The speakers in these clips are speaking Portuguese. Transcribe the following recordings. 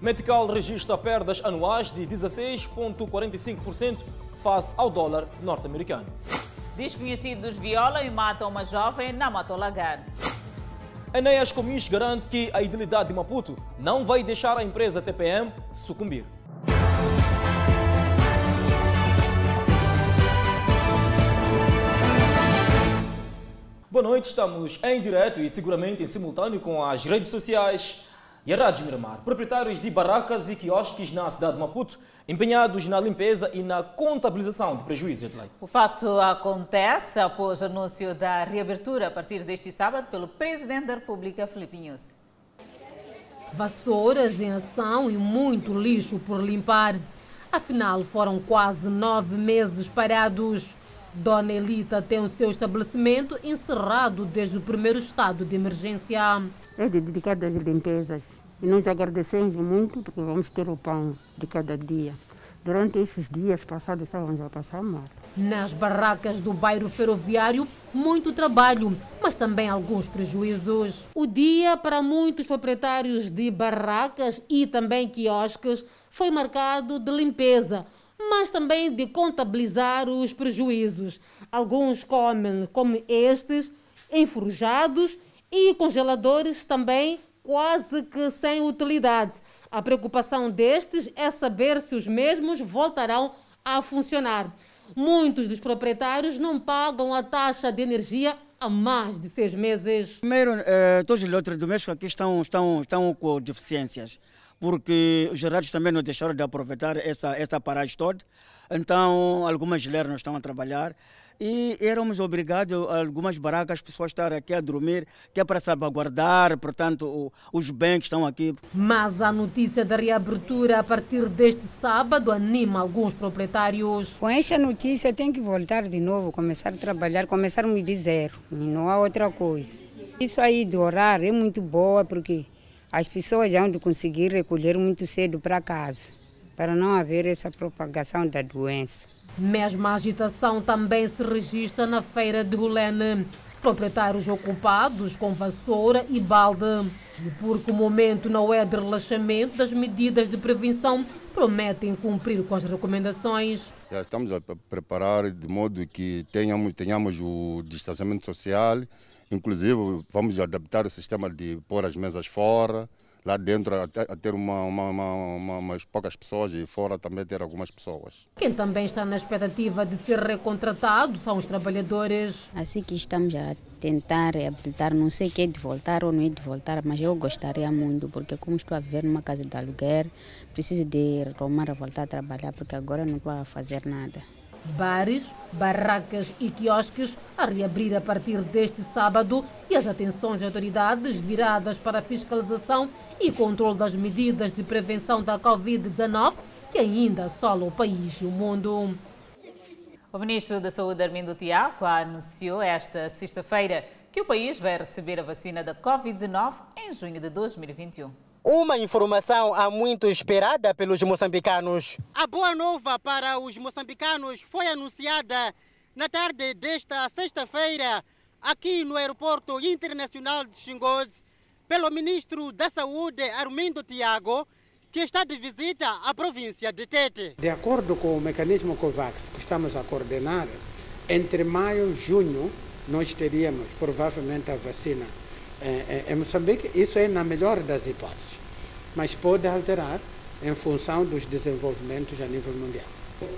Metical registra perdas anuais de 16,45% face ao dólar norte-americano. Desconhecidos violam e matam uma jovem na Matolagan. Enéas Comis garante que a idilidade de Maputo não vai deixar a empresa TPM sucumbir. Boa noite, estamos em direto e seguramente em simultâneo com as redes sociais e a Rádio Miramar. Proprietários de barracas e quiosques na cidade de Maputo, empenhados na limpeza e na contabilização de prejuízos. O facto acontece após o anúncio da reabertura a partir deste sábado pelo Presidente da República, Filipe. Vassouras em ação e muito lixo por limpar. Afinal, foram quase nove meses parados. Dona Elita tem o seu estabelecimento encerrado desde o primeiro estado de emergência. É dedicado às limpezas. E nós agradecemos muito porque vamos ter o pão de cada dia. Durante esses dias passados estávamos a passar mal. Nas barracas do bairro ferroviário, muito trabalho, mas também alguns prejuízos. O dia para muitos proprietários de barracas e também quiosques foi marcado de limpeza mas também de contabilizar os prejuízos. Alguns comem, como estes, enforjados e congeladores também quase que sem utilidade. A preocupação destes é saber se os mesmos voltarão a funcionar. Muitos dos proprietários não pagam a taxa de energia há mais de seis meses. Primeiro, eh, todos os eletrodomésticos aqui estão, estão, estão com deficiências porque os rádios também não deixaram de aproveitar essa, essa paragem toda. Então, algumas geleras não estão a trabalhar e éramos obrigados, algumas barracas, as pessoas estarem aqui a dormir, que é para salvaguardar, portanto, os bens que estão aqui. Mas a notícia da reabertura a partir deste sábado anima alguns proprietários. Com esta notícia tem que voltar de novo, começar a trabalhar, começarmos de zero, não há outra coisa. Isso aí do horário é muito boa porque as pessoas já vão conseguir recolher muito cedo para casa, para não haver essa propagação da doença. Mesma agitação também se registra na feira de Rolene. Proprietários ocupados com vassoura e balde. E porque o momento não é de relaxamento das medidas de prevenção, prometem cumprir com as recomendações. Já estamos a preparar de modo que tenhamos, tenhamos o distanciamento social Inclusive, vamos adaptar o sistema de pôr as mesas fora, lá dentro a ter uma, uma, uma, umas poucas pessoas e fora também ter algumas pessoas. Quem também está na expectativa de ser recontratado são os trabalhadores. Assim que estamos a tentar reabilitar, não sei que é de voltar ou não é de voltar, mas eu gostaria muito, porque como estou a viver numa casa de aluguer, preciso de retomar a voltar a trabalhar, porque agora não estou a fazer nada. Bares, barracas e quiosques a reabrir a partir deste sábado e as atenções de autoridades viradas para a fiscalização e controle das medidas de prevenção da Covid-19 que ainda assola o país e o mundo. O ministro da Saúde, Armindo Tiago, anunciou esta sexta-feira que o país vai receber a vacina da Covid-19 em junho de 2021. Uma informação há muito esperada pelos moçambicanos. A boa nova para os moçambicanos foi anunciada na tarde desta sexta-feira aqui no Aeroporto Internacional de Xingoz pelo ministro da Saúde, Armindo Tiago, que está de visita à província de Tete. De acordo com o mecanismo COVAX que estamos a coordenar, entre maio e junho nós teríamos provavelmente a vacina em, em Moçambique, isso é na melhor das hipóteses, mas pode alterar em função dos desenvolvimentos a nível mundial.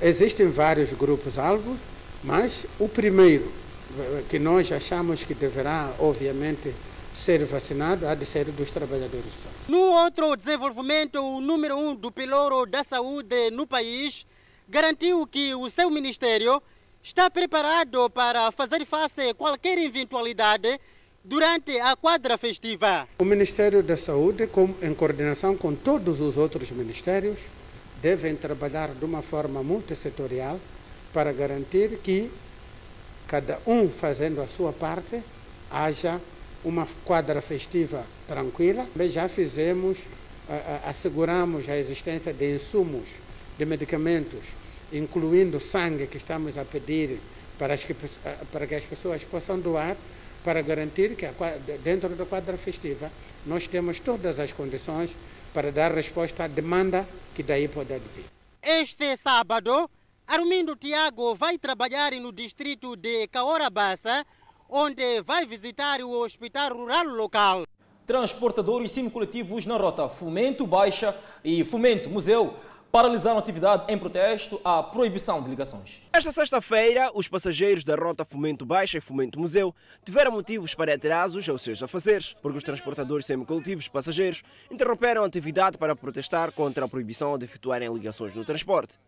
Existem vários grupos-alvo, mas o primeiro que nós achamos que deverá, obviamente, ser vacinado há de ser dos trabalhadores. No outro desenvolvimento, o número um do piloto da saúde no país garantiu que o seu ministério está preparado para fazer face a qualquer eventualidade durante a quadra festiva. O Ministério da Saúde, em coordenação com todos os outros ministérios, devem trabalhar de uma forma multissetorial para garantir que cada um fazendo a sua parte haja uma quadra festiva tranquila. Já fizemos, asseguramos a existência de insumos, de medicamentos, incluindo sangue que estamos a pedir para, as que, para que as pessoas possam doar para garantir que dentro da quadra festiva nós temos todas as condições para dar resposta à demanda que daí pode vir. Este sábado, Armindo Tiago vai trabalhar no distrito de Caorabassa, onde vai visitar o hospital rural local. Transportadores semicoletivos na rota Fomento Baixa e Fomento Museu paralisaram a atividade em protesto à proibição de ligações. Esta sexta-feira, os passageiros da rota Fomento Baixa e Fomento Museu tiveram motivos para atrasos aos seus afazeres, porque os transportadores semicoletivos passageiros interromperam a atividade para protestar contra a proibição de efetuarem ligações no transporte.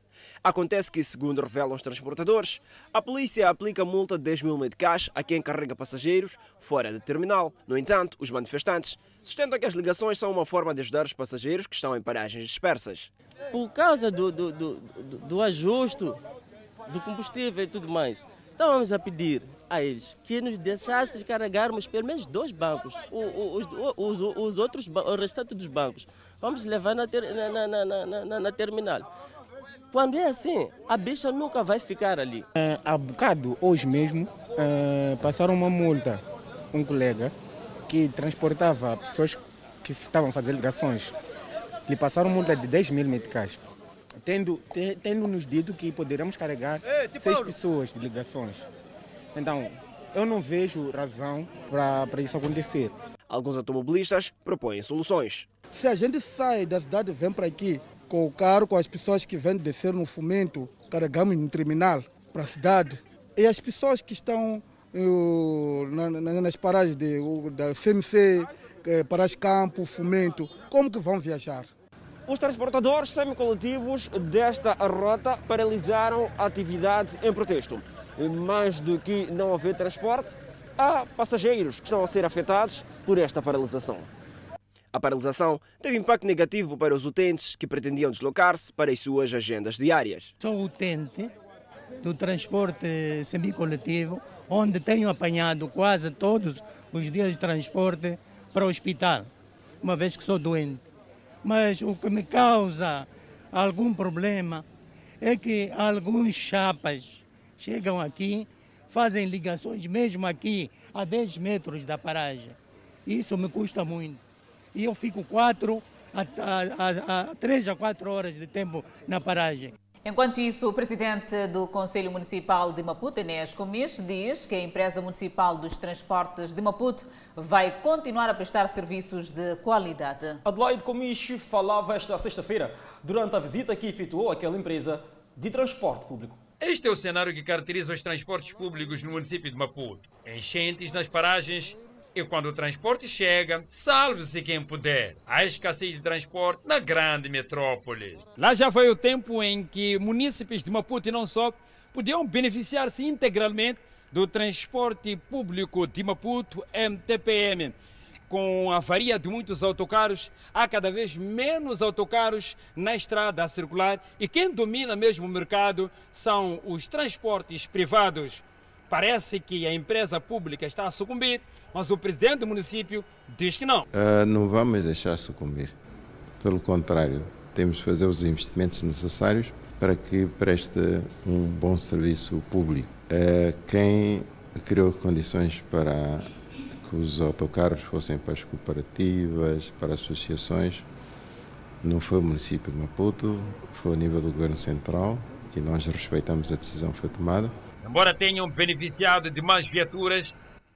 Acontece que, segundo revelam os transportadores, a polícia aplica multa de 10 mil meticais a quem carrega passageiros fora do terminal. No entanto, os manifestantes sustentam que as ligações são uma forma de ajudar os passageiros que estão em paragens dispersas. Por causa do, do, do, do ajuste do combustível e tudo mais, estávamos a pedir a eles que nos deixassem carregarmos pelo menos dois bancos. Os, os, os, os outros, o restante dos bancos, vamos levar na, na, na, na, na terminal. Quando é assim, a bicha nunca vai ficar ali. Uh, há bocado, hoje mesmo, uh, passaram uma multa. Um colega que transportava pessoas que estavam a fazer ligações. Lhe passaram multa de 10 mil meticais. Tendo, tendo nos dito que poderíamos carregar Ei, seis pessoas de ligações. Então, eu não vejo razão para isso acontecer. Alguns automobilistas propõem soluções. Se a gente sai da cidade e vem para aqui, com o carro, com as pessoas que vêm descer no fomento, carregamos no terminal para a cidade. E as pessoas que estão uh, na, na, nas paragens de, uh, da CMC, uh, Paras Campo, Fomento, como que vão viajar? Os transportadores semicoletivos desta rota paralisaram a atividade em protesto. Mais do que não haver transporte, há passageiros que estão a ser afetados por esta paralisação. A paralisação teve impacto negativo para os utentes que pretendiam deslocar-se para as suas agendas diárias. Sou utente do transporte semicoletivo, onde tenho apanhado quase todos os dias de transporte para o hospital, uma vez que sou doente. Mas o que me causa algum problema é que alguns chapas chegam aqui, fazem ligações mesmo aqui a 10 metros da paragem. Isso me custa muito e eu fico quatro a, a, a, três a quatro horas de tempo na paragem. Enquanto isso, o presidente do Conselho Municipal de Maputo, Enéas Comis, diz que a empresa municipal dos transportes de Maputo vai continuar a prestar serviços de qualidade. Adelaide Comis falava esta sexta-feira durante a visita que efetuou àquela empresa de transporte público. Este é o cenário que caracteriza os transportes públicos no município de Maputo. Enchentes nas paragens e quando o transporte chega, salve-se quem puder. Há escassez de transporte na grande metrópole. Lá já foi o tempo em que munícipes de Maputo e não só podiam beneficiar-se integralmente do transporte público de Maputo, MTPM. Com a avaria de muitos autocarros, há cada vez menos autocarros na estrada a circular e quem domina mesmo o mercado são os transportes privados. Parece que a empresa pública está a sucumbir, mas o presidente do município diz que não. Uh, não vamos deixar sucumbir. Pelo contrário, temos de fazer os investimentos necessários para que preste um bom serviço público. Uh, quem criou condições para que os autocarros fossem para as cooperativas, para associações, não foi o município de Maputo, foi o nível do governo central, e nós respeitamos a decisão que foi tomada. Embora tenham beneficiado de mais viaturas,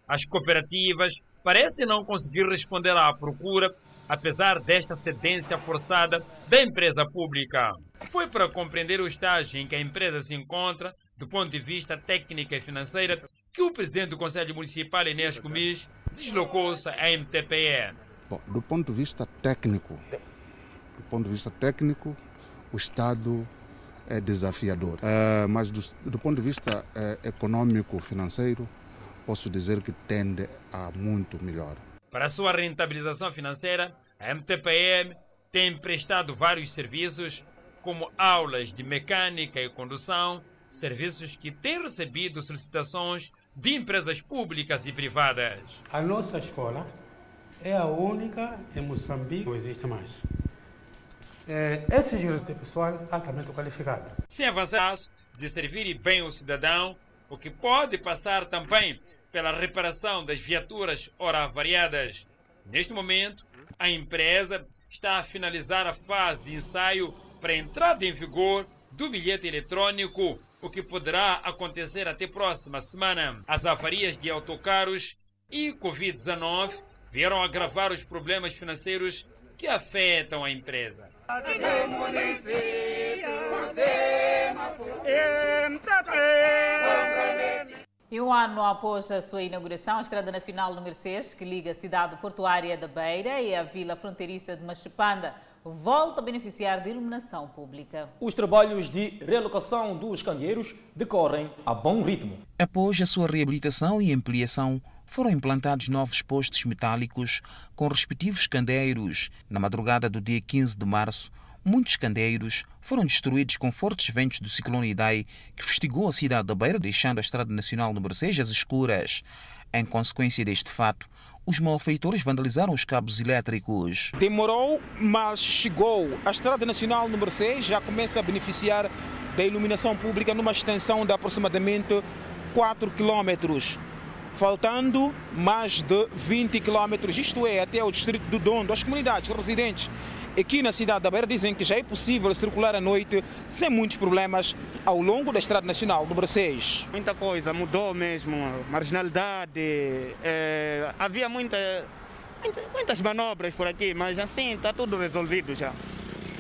as cooperativas parecem não conseguir responder à procura, apesar desta cedência forçada da empresa pública. Foi para compreender o estágio em que a empresa se encontra, do ponto de vista técnico e financeiro, que o presidente do Conselho Municipal, Inês Comis, deslocou-se à MTPE. Bom, do ponto de vista técnico, do ponto de vista técnico, o Estado é desafiador. Uh, mas do, do, ponto de vista uh, econômico, financeiro, posso dizer que tende a muito melhor. Para a sua rentabilização financeira, a MTPM tem prestado vários serviços, como aulas de mecânica e condução, serviços que têm recebido solicitações de empresas públicas e privadas. A nossa escola é a única em Moçambique que não existe mais é, esse giro de pessoal altamente qualificado. Sem avançar de servir bem o cidadão, o que pode passar também pela reparação das viaturas ora variadas. Neste momento, a empresa está a finalizar a fase de ensaio para a entrada em vigor do bilhete eletrônico, o que poderá acontecer até próxima semana. As avarias de autocarros e Covid-19 vieram agravar os problemas financeiros que afetam a empresa. E um ano após a sua inauguração, a Estrada Nacional número 6, que liga a cidade portuária da Beira e a vila fronteiriça de Machipanda, volta a beneficiar de iluminação pública. Os trabalhos de realocação dos candeeiros decorrem a bom ritmo. Após a sua reabilitação e ampliação, foram implantados novos postes metálicos com respectivos candeeiros. Na madrugada do dia 15 de março, muitos candeeiros foram destruídos com fortes ventos do ciclone Idai, que festigou a cidade da Beira, deixando a Estrada Nacional número 6 às escuras. Em consequência deste fato, os malfeitores vandalizaram os cabos elétricos. Demorou, mas chegou. A Estrada Nacional número 6 já começa a beneficiar da iluminação pública numa extensão de aproximadamente 4 quilômetros faltando mais de 20 quilômetros, isto é, até o distrito do Dondo. As comunidades residentes aqui na cidade da Beira dizem que já é possível circular à noite sem muitos problemas ao longo da Estrada Nacional número 6. Muita coisa mudou mesmo, marginalidade, é, havia muita, muitas manobras por aqui, mas assim está tudo resolvido já.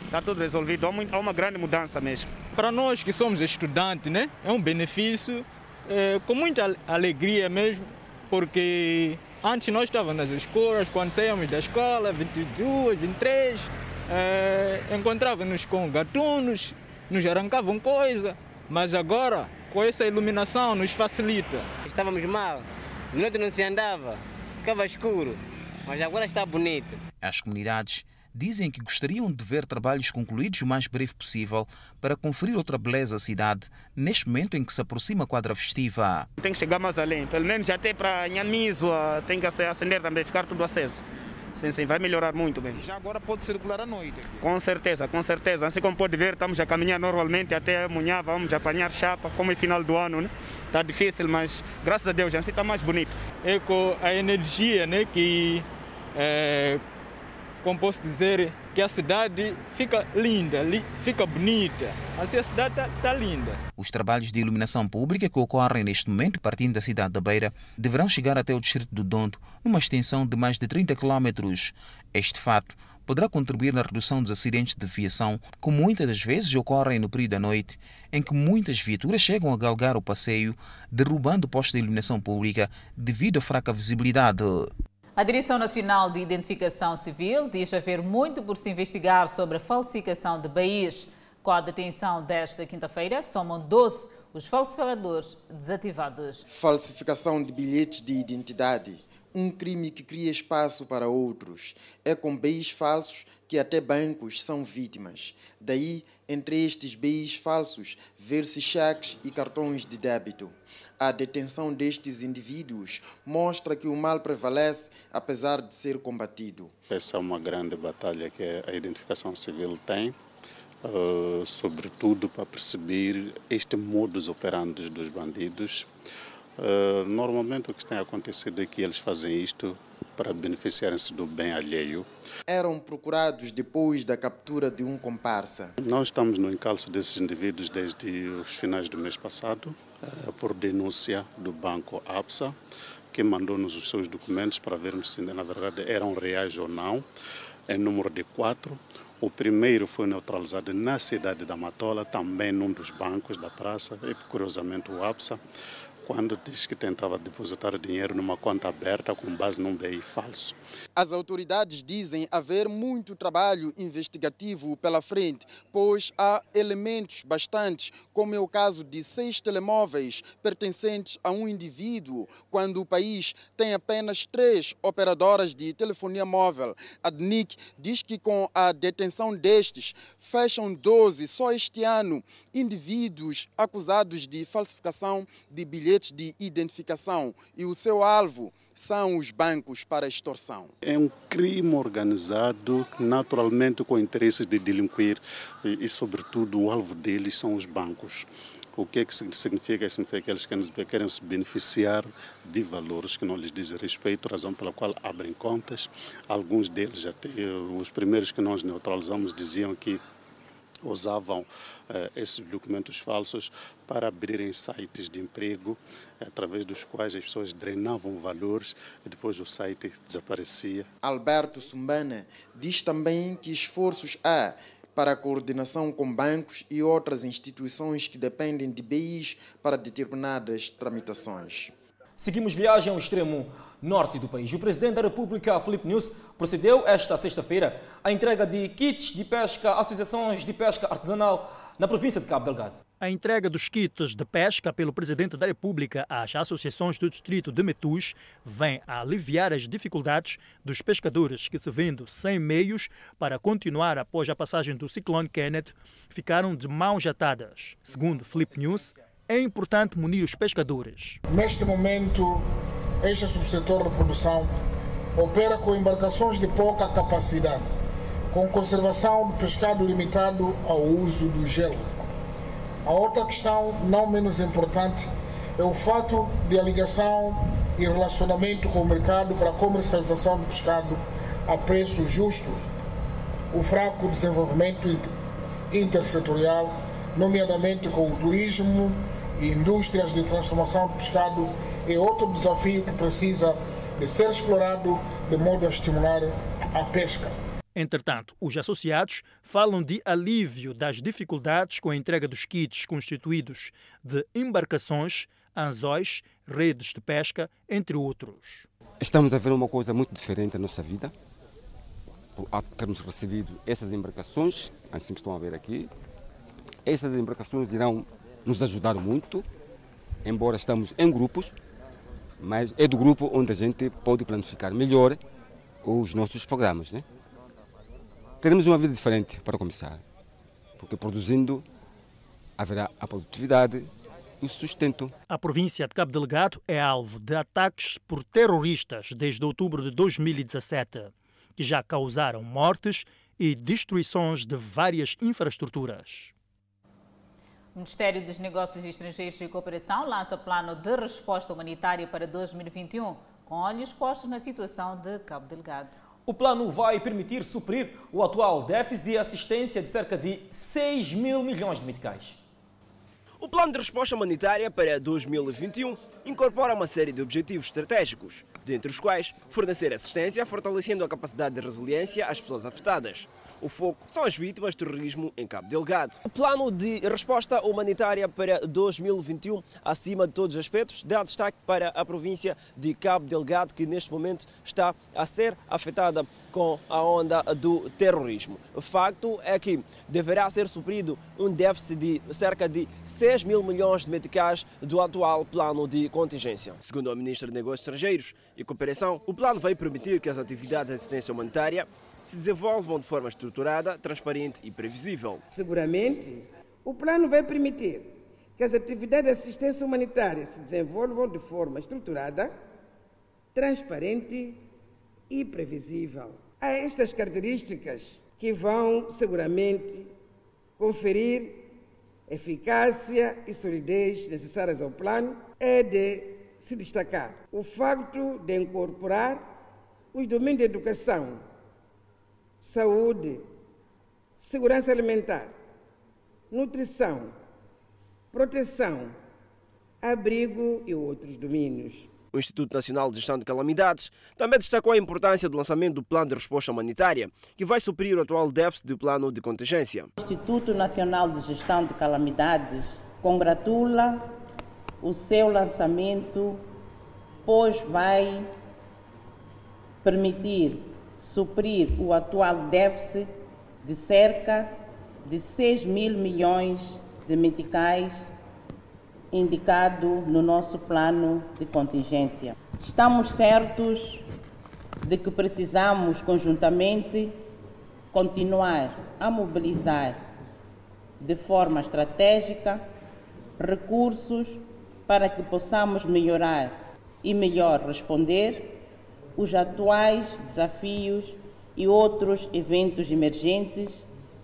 Está tudo resolvido, há uma grande mudança mesmo. Para nós que somos estudantes, né, é um benefício é, com muita alegria mesmo, porque antes nós estávamos nas escolas, quando saíamos da escola, 22, 23, é, encontrávamos com gatunos, nos arrancavam coisa, mas agora com essa iluminação nos facilita. Estávamos mal, de noite não se andava, ficava escuro, mas agora está bonito. As comunidades dizem que gostariam de ver trabalhos concluídos o mais breve possível para conferir outra beleza à cidade neste momento em que se aproxima a quadra festiva. Tem que chegar mais além, pelo menos até para Nhamiso tem que acender também, ficar tudo aceso. Sim, sim, vai melhorar muito bem. Já agora pode circular à noite? Com certeza, com certeza. Assim como pode ver, estamos a caminhar normalmente até amanhã, vamos apanhar chapa, como é final do ano, né? Está difícil, mas graças a Deus, assim está mais bonito. É com a energia né, que é, como posso dizer, que a cidade fica linda, li, fica bonita. Assim a cidade está tá linda. Os trabalhos de iluminação pública que ocorrem neste momento, partindo da cidade da Beira, deverão chegar até o distrito do Dondo, numa extensão de mais de 30 quilómetros. Este fato poderá contribuir na redução dos acidentes de viação, que muitas das vezes ocorrem no período da noite, em que muitas viaturas chegam a galgar o passeio, derrubando postos de iluminação pública devido à fraca visibilidade. A Direção Nacional de Identificação Civil diz haver muito por se investigar sobre a falsificação de BAIs. Com a detenção desta quinta-feira, somam 12 os falsificadores desativados. Falsificação de bilhetes de identidade. Um crime que cria espaço para outros. É com BIs falsos que até bancos são vítimas. Daí, entre estes BIs falsos, ver-se cheques e cartões de débito. A detenção destes indivíduos mostra que o mal prevalece, apesar de ser combatido. Essa é uma grande batalha que a identificação civil tem, uh, sobretudo para perceber este modus operandi dos bandidos. Uh, normalmente o que tem acontecido é que eles fazem isto para beneficiarem-se do bem alheio. Eram procurados depois da captura de um comparsa. Nós estamos no encalço desses indivíduos desde os finais do mês passado. Eh, por denúncia do banco APSA, que mandou-nos os seus documentos para vermos se na verdade eram reais ou não, em número de quatro. O primeiro foi neutralizado na cidade da Matola, também num dos bancos da praça, e curiosamente o APSA quando diz que tentava depositar dinheiro numa conta aberta com base num BI falso. As autoridades dizem haver muito trabalho investigativo pela frente, pois há elementos bastantes, como é o caso de seis telemóveis pertencentes a um indivíduo, quando o país tem apenas três operadoras de telefonia móvel. A DNIC diz que com a detenção destes, fecham 12 só este ano indivíduos acusados de falsificação de bilhetes de identificação e o seu alvo são os bancos para extorsão. É um crime organizado, naturalmente com interesses de delinquir e, e sobretudo, o alvo deles são os bancos. O que é que significa? Significa que eles querem, querem se beneficiar de valores que não lhes dizem respeito, razão pela qual abrem contas. Alguns deles, até os primeiros que nós neutralizamos, diziam que usavam eh, esses documentos falsos para abrirem sites de emprego, através dos quais as pessoas drenavam valores e depois o site desaparecia. Alberto Sumbana diz também que esforços há para a coordenação com bancos e outras instituições que dependem de BIs para determinadas tramitações. Seguimos viagem ao extremo norte do país. O presidente da República, Felipe News, procedeu esta sexta-feira à entrega de kits de pesca a associações de pesca artesanal na província de Cabo Delgado. A entrega dos kits de pesca pelo Presidente da República às associações do distrito de Metus vem a aliviar as dificuldades dos pescadores que, se vendo sem meios para continuar após a passagem do ciclone Kenneth, ficaram de mãos atadas. Segundo Felipe News, é importante munir os pescadores. Neste momento, este subsetor de produção opera com embarcações de pouca capacidade, com conservação do pescado limitado ao uso do gelo. A outra questão, não menos importante, é o fato de a ligação e relacionamento com o mercado para a comercialização do pescado a preços justos, o fraco desenvolvimento intersetorial, nomeadamente com o turismo e indústrias de transformação do pescado, é outro desafio que precisa de ser explorado de modo a estimular a pesca. Entretanto, os associados falam de alívio das dificuldades com a entrega dos kits constituídos de embarcações, anzóis, redes de pesca, entre outros. Estamos a ver uma coisa muito diferente na nossa vida, por termos recebido essas embarcações, assim que estão a ver aqui. Essas embarcações irão nos ajudar muito, embora estamos em grupos, mas é do grupo onde a gente pode planificar melhor os nossos programas, né? Queremos uma vida diferente para começar, porque produzindo haverá a produtividade e o sustento. A província de Cabo Delgado é alvo de ataques por terroristas desde outubro de 2017, que já causaram mortes e destruições de várias infraestruturas. O Ministério dos Negócios Estrangeiros e Cooperação lança plano de resposta humanitária para 2021, com olhos postos na situação de Cabo Delgado. O plano vai permitir suprir o atual déficit de assistência de cerca de 6 mil milhões de meticais. O plano de resposta humanitária para 2021 incorpora uma série de objetivos estratégicos, dentre os quais fornecer assistência fortalecendo a capacidade de resiliência às pessoas afetadas, o foco são as vítimas de terrorismo em Cabo Delgado. O plano de resposta humanitária para 2021, acima de todos os aspectos, dá destaque para a província de Cabo Delgado, que neste momento está a ser afetada com a onda do terrorismo. O facto é que deverá ser suprido um déficit de cerca de 6 mil milhões de meticais do atual plano de contingência. Segundo a Ministra de Negócios Estrangeiros e Cooperação, o plano vai permitir que as atividades de assistência humanitária se desenvolvam de forma estruturada, transparente e previsível. Seguramente, o plano vai permitir que as atividades de assistência humanitária se desenvolvam de forma estruturada, transparente e previsível. Há estas características que vão seguramente conferir eficácia e solidez necessárias ao plano, é de se destacar o facto de incorporar os domínios de educação, saúde, segurança alimentar, nutrição, proteção, abrigo e outros domínios. O Instituto Nacional de Gestão de Calamidades também destacou a importância do lançamento do Plano de Resposta Humanitária, que vai suprir o atual déficit do plano de contingência. O Instituto Nacional de Gestão de Calamidades congratula o seu lançamento, pois vai permitir suprir o atual déficit de cerca de 6 mil milhões de meticais indicado no nosso plano de contingência. Estamos certos de que precisamos conjuntamente continuar a mobilizar de forma estratégica recursos para que possamos melhorar e melhor responder os atuais desafios e outros eventos emergentes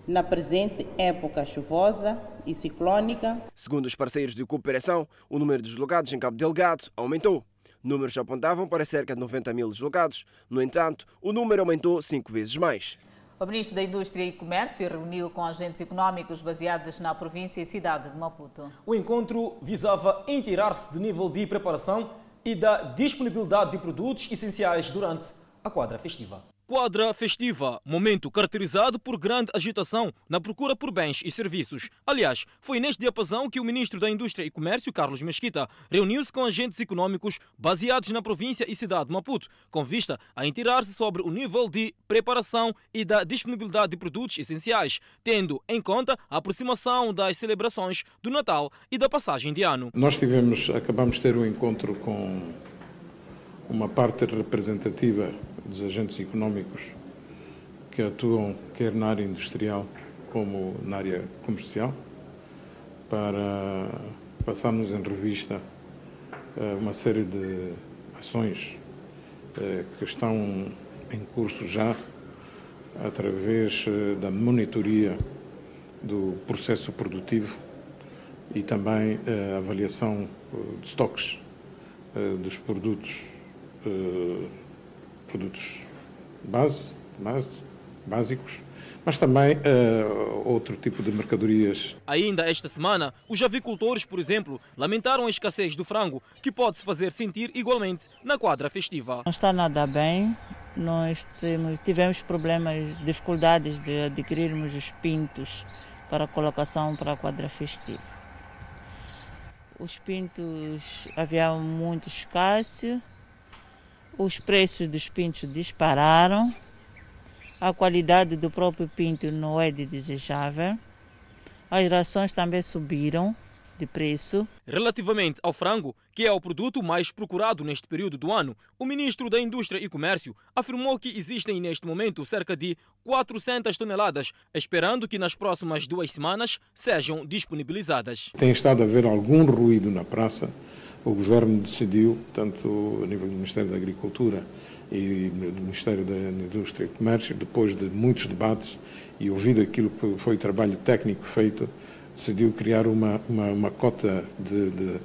na presente época chuvosa e ciclónica. Segundo os parceiros de cooperação, o número de deslocados em Cabo Delgado aumentou. Números apontavam para cerca de 90 mil deslocados. No entanto, o número aumentou cinco vezes mais. O ministro da Indústria e Comércio reuniu com agentes econômicos baseados na província e cidade de Maputo. O encontro visava inteirar-se de nível de preparação e da disponibilidade de produtos essenciais durante a quadra festiva. Quadra festiva, momento caracterizado por grande agitação na procura por bens e serviços. Aliás, foi neste diapasão que o ministro da Indústria e Comércio, Carlos Mesquita, reuniu-se com agentes econômicos baseados na província e cidade de Maputo, com vista a inteirar-se sobre o nível de preparação e da disponibilidade de produtos essenciais, tendo em conta a aproximação das celebrações do Natal e da passagem de ano. Nós tivemos, acabamos de ter um encontro com uma parte representativa dos agentes econômicos que atuam quer na área industrial como na área comercial, para passarmos em revista eh, uma série de ações eh, que estão em curso já através eh, da monitoria do processo produtivo e também a avaliação de estoques dos produtos produtos base, base básicos, mas também uh, outro tipo de mercadorias. Ainda esta semana, os avicultores, por exemplo, lamentaram a escassez do frango, que pode-se fazer sentir igualmente na quadra festiva. Não está nada bem. Nós temos, tivemos problemas, dificuldades de adquirirmos os pintos para colocação para a quadra festiva. Os pintos havia muito escasso os preços dos pintos dispararam, a qualidade do próprio pinto não é de desejável, as rações também subiram de preço. Relativamente ao frango, que é o produto mais procurado neste período do ano, o ministro da Indústria e Comércio afirmou que existem neste momento cerca de 400 toneladas, esperando que nas próximas duas semanas sejam disponibilizadas. Tem estado a haver algum ruído na praça o Governo decidiu, tanto a nível do Ministério da Agricultura e do Ministério da Indústria e Comércio, depois de muitos debates e ouvido aquilo que foi o trabalho técnico feito, decidiu criar uma, uma, uma cota de, de,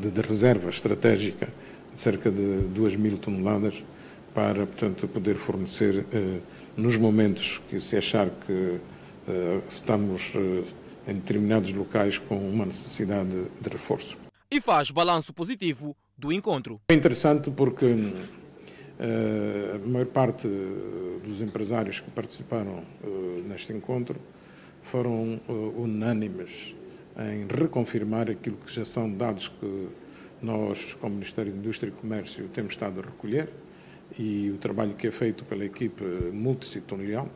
de, de, reserva estratégica de cerca de 2 mil toneladas para, portanto, poder fornecer eh, nos momentos que se achar que eh, estamos eh, em determinados locais com uma necessidade de reforço e faz balanço positivo do encontro. É interessante porque uh, a maior parte dos empresários que participaram uh, neste encontro foram uh, unânimes em reconfirmar aquilo que já são dados que nós, como Ministério da Indústria e Comércio, temos estado a recolher e o trabalho que é feito pela equipe multissetorial,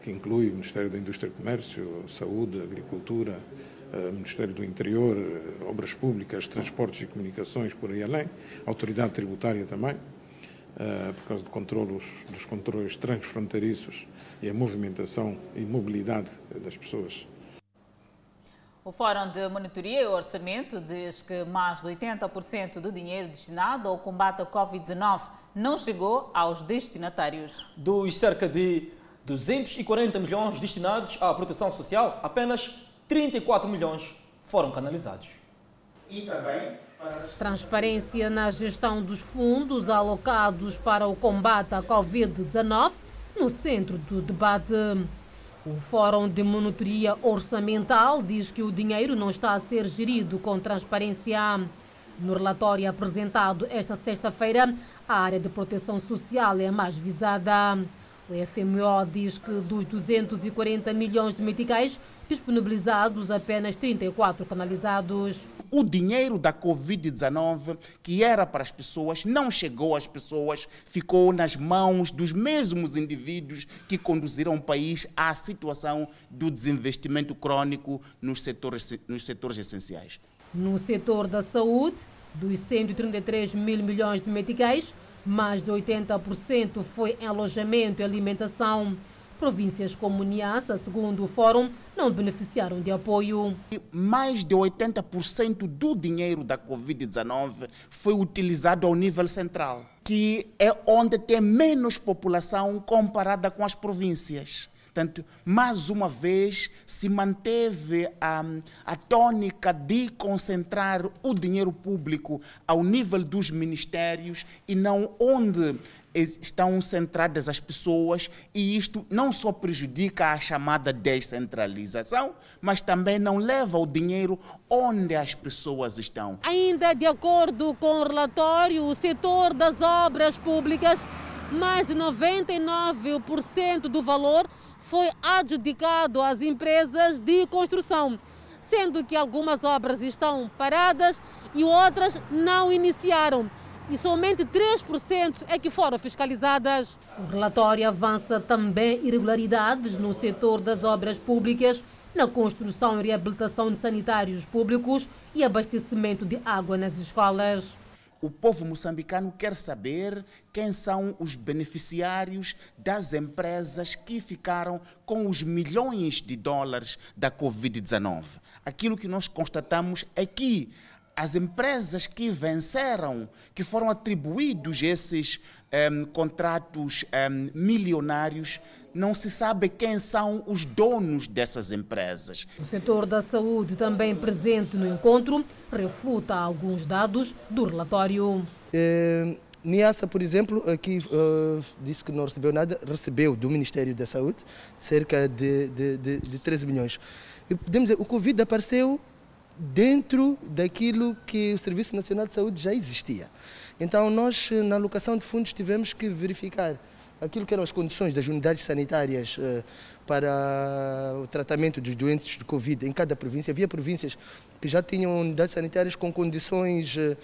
que inclui o Ministério da Indústria e Comércio, Saúde, Agricultura, eh, Ministério do Interior, eh, Obras Públicas, Transportes e Comunicações, por aí além, Autoridade Tributária também, eh, por causa do controle, dos controles transfronteiriços e a movimentação e mobilidade das pessoas. O Fórum de Monitoria e Orçamento diz que mais de 80% do dinheiro destinado ao combate à Covid-19 não chegou aos destinatários. Dos cerca de 240 milhões destinados à proteção social, apenas 34 milhões foram canalizados. E também Transparência na gestão dos fundos alocados para o combate à Covid-19 no centro do debate. O Fórum de Monitoria Orçamental diz que o dinheiro não está a ser gerido com transparência. No relatório apresentado esta sexta-feira, a área de proteção social é a mais visada. O FMO diz que dos 240 milhões de meticais disponibilizados, apenas 34 canalizados. O dinheiro da Covid-19, que era para as pessoas, não chegou às pessoas, ficou nas mãos dos mesmos indivíduos que conduziram o país à situação do desinvestimento crônico nos setores, nos setores essenciais. No setor da saúde, dos 133 mil milhões de meticais, mais de 80% foi em alojamento e alimentação. Províncias como Niassa, segundo o Fórum, não beneficiaram de apoio. Mais de 80% do dinheiro da Covid-19 foi utilizado ao nível central, que é onde tem menos população comparada com as províncias. Portanto, mais uma vez se manteve a, a tônica de concentrar o dinheiro público ao nível dos ministérios e não onde estão centradas as pessoas e isto não só prejudica a chamada descentralização, mas também não leva o dinheiro onde as pessoas estão. Ainda de acordo com o relatório, o setor das obras públicas, mais de 99% do valor foi adjudicado às empresas de construção, sendo que algumas obras estão paradas e outras não iniciaram e somente 3% é que foram fiscalizadas. O relatório avança também irregularidades no setor das obras públicas, na construção e reabilitação de sanitários públicos e abastecimento de água nas escolas. O povo moçambicano quer saber quem são os beneficiários das empresas que ficaram com os milhões de dólares da Covid-19. Aquilo que nós constatamos é que as empresas que venceram, que foram atribuídos esses um, contratos um, milionários, não se sabe quem são os donos dessas empresas. O setor da saúde, também presente no encontro, refuta alguns dados do relatório. É, Niassa, por exemplo, aqui uh, disse que não recebeu nada, recebeu do Ministério da Saúde cerca de, de, de, de 13 milhões. E podemos dizer, o Covid apareceu dentro daquilo que o Serviço Nacional de Saúde já existia. Então, nós, na alocação de fundos, tivemos que verificar aquilo que eram as condições das unidades sanitárias uh, para o tratamento dos doentes de Covid em cada província. Havia províncias que já tinham unidades sanitárias com condições, uh,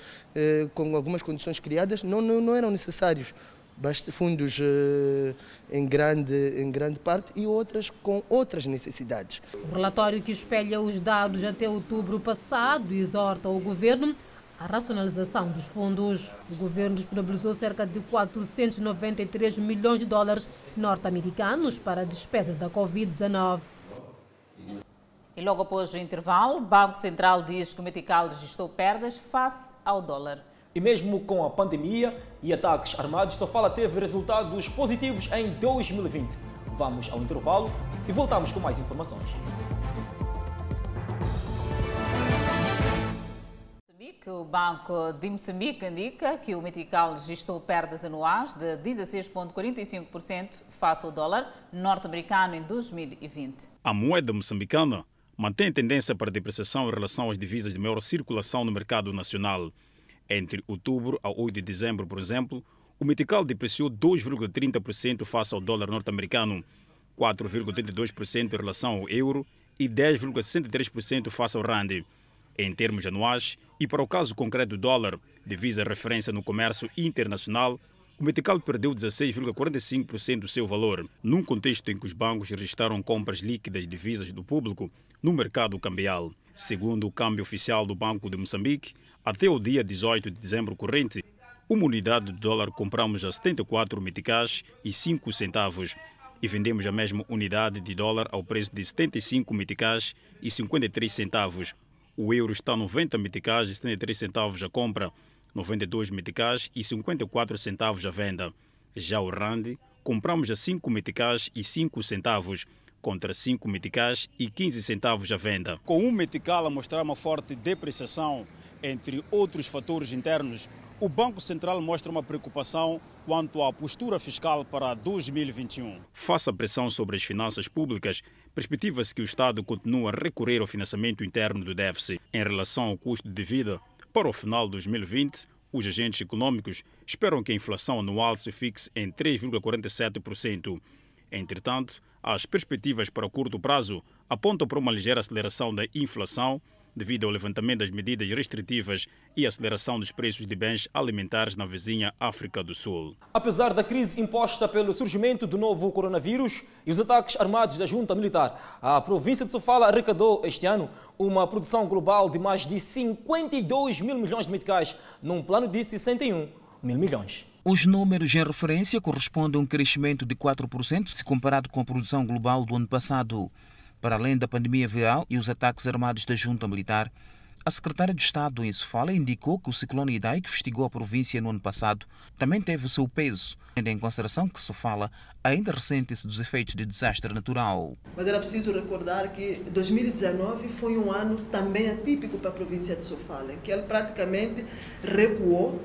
uh, com algumas condições criadas, não, não, não eram necessários fundos em, grande, em grande parte e outras com outras necessidades. O relatório que espelha os dados até outubro passado exorta o governo à racionalização dos fundos. O governo disponibilizou cerca de 493 milhões de dólares norte-americanos para despesas da Covid-19. E logo após o intervalo, o Banco Central diz que o Metical registrou perdas face ao dólar. E mesmo com a pandemia e ataques armados, Sofala teve resultados positivos em 2020. Vamos ao intervalo e voltamos com mais informações. O Banco de Moçambique indica que o Metical registrou perdas anuais de 16,45% face ao dólar norte-americano em 2020. A moeda moçambicana mantém tendência para depreciação em relação às divisas de maior circulação no mercado nacional. Entre outubro a 8 de dezembro, por exemplo, o metical depreciou 2,30% face ao dólar norte-americano, 4,32% em relação ao euro e 10,63% face ao rand. Em termos anuais, e para o caso concreto do dólar, divisa referência no comércio internacional, o metical perdeu 16,45% do seu valor, num contexto em que os bancos registraram compras líquidas de divisas do público no mercado cambial. Segundo o câmbio oficial do Banco de Moçambique, até o dia 18 de dezembro corrente, uma unidade de dólar compramos a 74 meticais e 5 centavos e vendemos a mesma unidade de dólar ao preço de 75 meticais e 53 centavos. O euro está a 90 meticais e 73 centavos a compra, 92 meticais e 54 centavos à venda. Já o rand, compramos a 5 meticais e 5 centavos, contra 5 meticais e 15 centavos à venda. Com um metical a mostrar uma forte depreciação entre outros fatores internos, o Banco Central mostra uma preocupação quanto à postura fiscal para 2021. Face à pressão sobre as finanças públicas, perspectiva-se que o Estado continue a recorrer ao financiamento interno do déficit. Em relação ao custo de vida, para o final de 2020, os agentes econômicos esperam que a inflação anual se fixe em 3,47%. Entretanto, as perspectivas para o curto prazo apontam para uma ligeira aceleração da inflação devido ao levantamento das medidas restritivas e aceleração dos preços de bens alimentares na vizinha África do Sul. Apesar da crise imposta pelo surgimento do novo coronavírus e os ataques armados da junta militar, a província de Sofala arrecadou este ano uma produção global de mais de 52 mil milhões de meticais, num plano de 61 mil milhões. Os números em referência correspondem a um crescimento de 4% se comparado com a produção global do ano passado. Para além da pandemia viral e os ataques armados da junta militar, A secretária de Estado em Sofala indicou que o ciclone Idai, que festigou a província no ano passado, também teve seu peso, tendo em consideração que Sofala ainda ressente-se dos efeitos de desastre natural. Mas era preciso recordar que 2019 foi um ano também atípico para a província de Sofala, em que ele praticamente recuou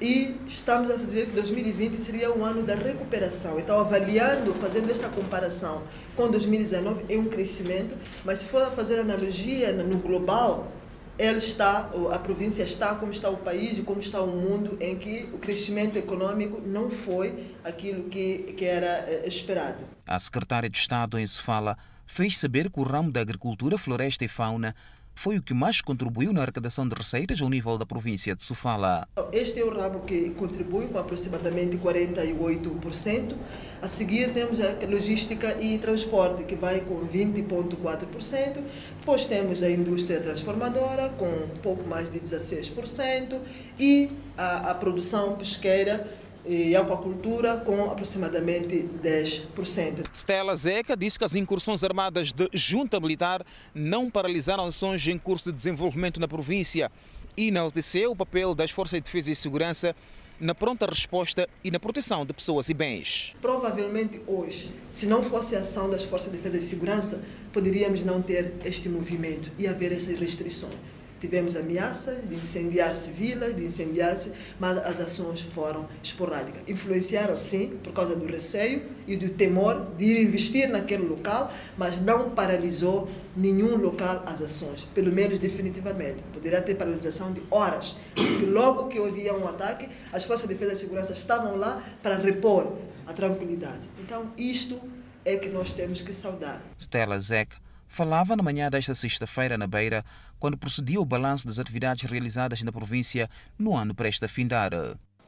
e estamos a dizer que 2020 seria um ano da recuperação. Então, avaliando, fazendo esta comparação com 2019, é um crescimento, mas se for fazer analogia no global, ele está, a província está como está o país como está o mundo, em que o crescimento econômico não foi aquilo que, que era eh, esperado. A secretária de Estado em Sofala fez saber que o ramo da agricultura, floresta e fauna foi o que mais contribuiu na arrecadação de receitas ao nível da província de Sofala. Este é o ramo que contribui com aproximadamente 48%. A seguir temos a logística e transporte, que vai com 20,4%. Depois temos a indústria transformadora, com um pouco mais de 16%. E a, a produção pesqueira, e aquacultura com aproximadamente 10%. Stella Zeca disse que as incursões armadas de junta militar não paralisaram ações em curso de desenvolvimento na província e enalteceu o papel das Forças de Defesa e Segurança na pronta resposta e na proteção de pessoas e bens. Provavelmente hoje, se não fosse a ação das Forças de Defesa e Segurança, poderíamos não ter este movimento e haver essas restrições. Tivemos ameaças de incendiar-se vilas, de incendiar-se, mas as ações foram esporádicas. Influenciaram, sim, por causa do receio e do temor de ir investir naquele local, mas não paralisou nenhum local as ações, pelo menos definitivamente. Poderia ter paralisação de horas, porque logo que havia um ataque, as forças de defesa e segurança estavam lá para repor a tranquilidade. Então, isto é que nós temos que saudar. Stella Zeck falava na manhã desta sexta-feira na Beira, quando procedia o balanço das atividades realizadas na província no ano prestes a findar.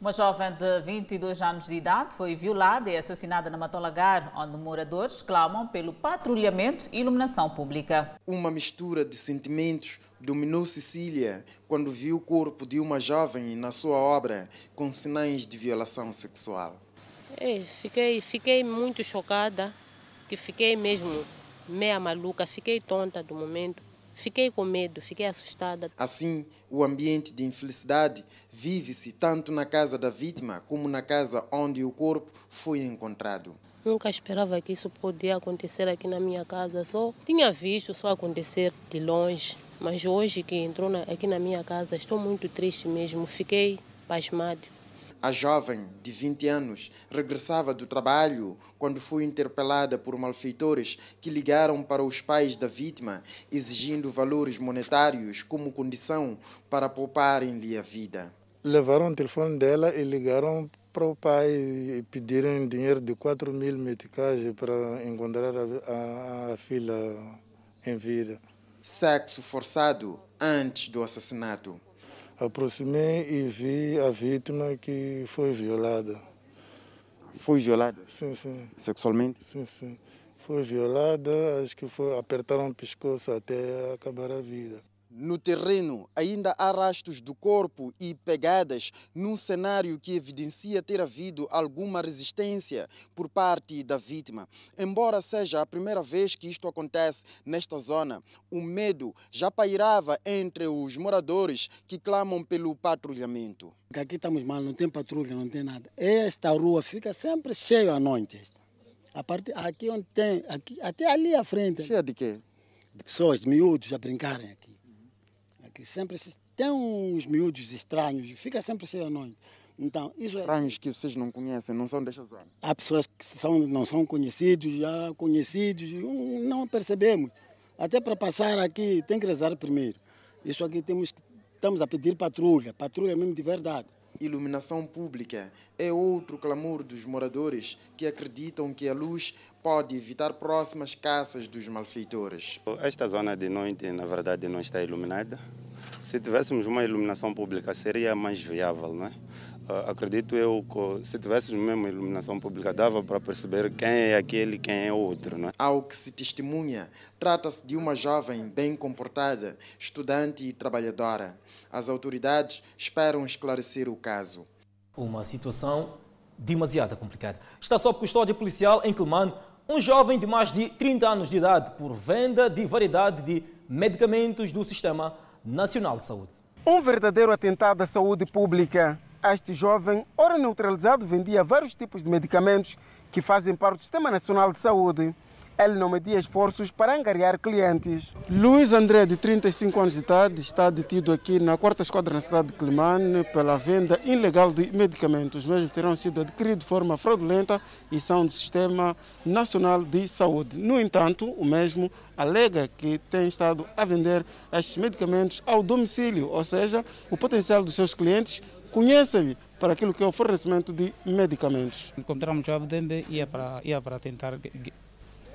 Uma jovem de 22 anos de idade foi violada e assassinada na Matolagar, onde moradores clamam pelo patrulhamento e iluminação pública. Uma mistura de sentimentos dominou Sicília quando viu o corpo de uma jovem na sua obra com sinais de violação sexual. É, fiquei, fiquei muito chocada, que fiquei mesmo meia maluca, fiquei tonta do momento. Fiquei com medo, fiquei assustada. Assim, o ambiente de infelicidade vive-se tanto na casa da vítima como na casa onde o corpo foi encontrado. Nunca esperava que isso podia acontecer aqui na minha casa. Só tinha visto só acontecer de longe. Mas hoje que entrou aqui na minha casa, estou muito triste mesmo. Fiquei pasmado. A jovem, de 20 anos, regressava do trabalho quando foi interpelada por malfeitores que ligaram para os pais da vítima, exigindo valores monetários como condição para pouparem-lhe a vida. Levaram o telefone dela e ligaram para o pai e pediram dinheiro de 4 mil meticais para encontrar a, a, a filha em vida. Sexo forçado antes do assassinato aproximei e vi a vítima que foi violada. Foi violada? Sim, sim. Sexualmente? Sim, sim. Foi violada, acho que foi, apertaram o pescoço até acabar a vida. No terreno, ainda há rastros do corpo e pegadas num cenário que evidencia ter havido alguma resistência por parte da vítima. Embora seja a primeira vez que isto acontece nesta zona, o medo já pairava entre os moradores que clamam pelo patrulhamento. Aqui estamos mal, não tem patrulha, não tem nada. Esta rua fica sempre cheia à noite. A partir aqui onde tem, aqui, até ali à frente. Cheia de quê? De pessoas, de miúdos a brincarem aqui que sempre tem uns miúdos estranhos, fica sempre cheio à noite. Então, isso é... Estranhos que vocês não conhecem, não são desta zona? Há pessoas que são, não são conhecidos, já conhecidos, não percebemos. Até para passar aqui tem que rezar primeiro. Isso aqui temos, estamos a pedir patrulha, patrulha mesmo de verdade. Iluminação pública é outro clamor dos moradores que acreditam que a luz pode evitar próximas caças dos malfeitores. Esta zona de noite, na verdade, não está iluminada. Se tivéssemos uma iluminação pública, seria mais viável, não é? Uh, acredito eu que se tivéssemos mesmo iluminação pública, dava para perceber quem é aquele e quem é outro. Não é? Ao que se testemunha, trata-se de uma jovem bem comportada, estudante e trabalhadora. As autoridades esperam esclarecer o caso. Uma situação demasiado complicada. Está sob custódia policial em Quelimane um jovem de mais de 30 anos de idade por venda de variedade de medicamentos do sistema Nacional de Saúde. Um verdadeiro atentado à saúde pública. Este jovem, ora neutralizado, vendia vários tipos de medicamentos que fazem parte do Sistema Nacional de Saúde. Ele não media esforços para angariar clientes. Luiz André, de 35 anos de idade, está detido aqui na quarta esquadra na cidade de Climane pela venda ilegal de medicamentos. Os mesmos terão sido adquiridos de forma fraudulenta e são do Sistema Nacional de Saúde. No entanto, o mesmo alega que tem estado a vender estes medicamentos ao domicílio, ou seja, o potencial dos seus clientes conhece para aquilo que é o fornecimento de medicamentos. Encontramos o Abdembe e ia para, ia para tentar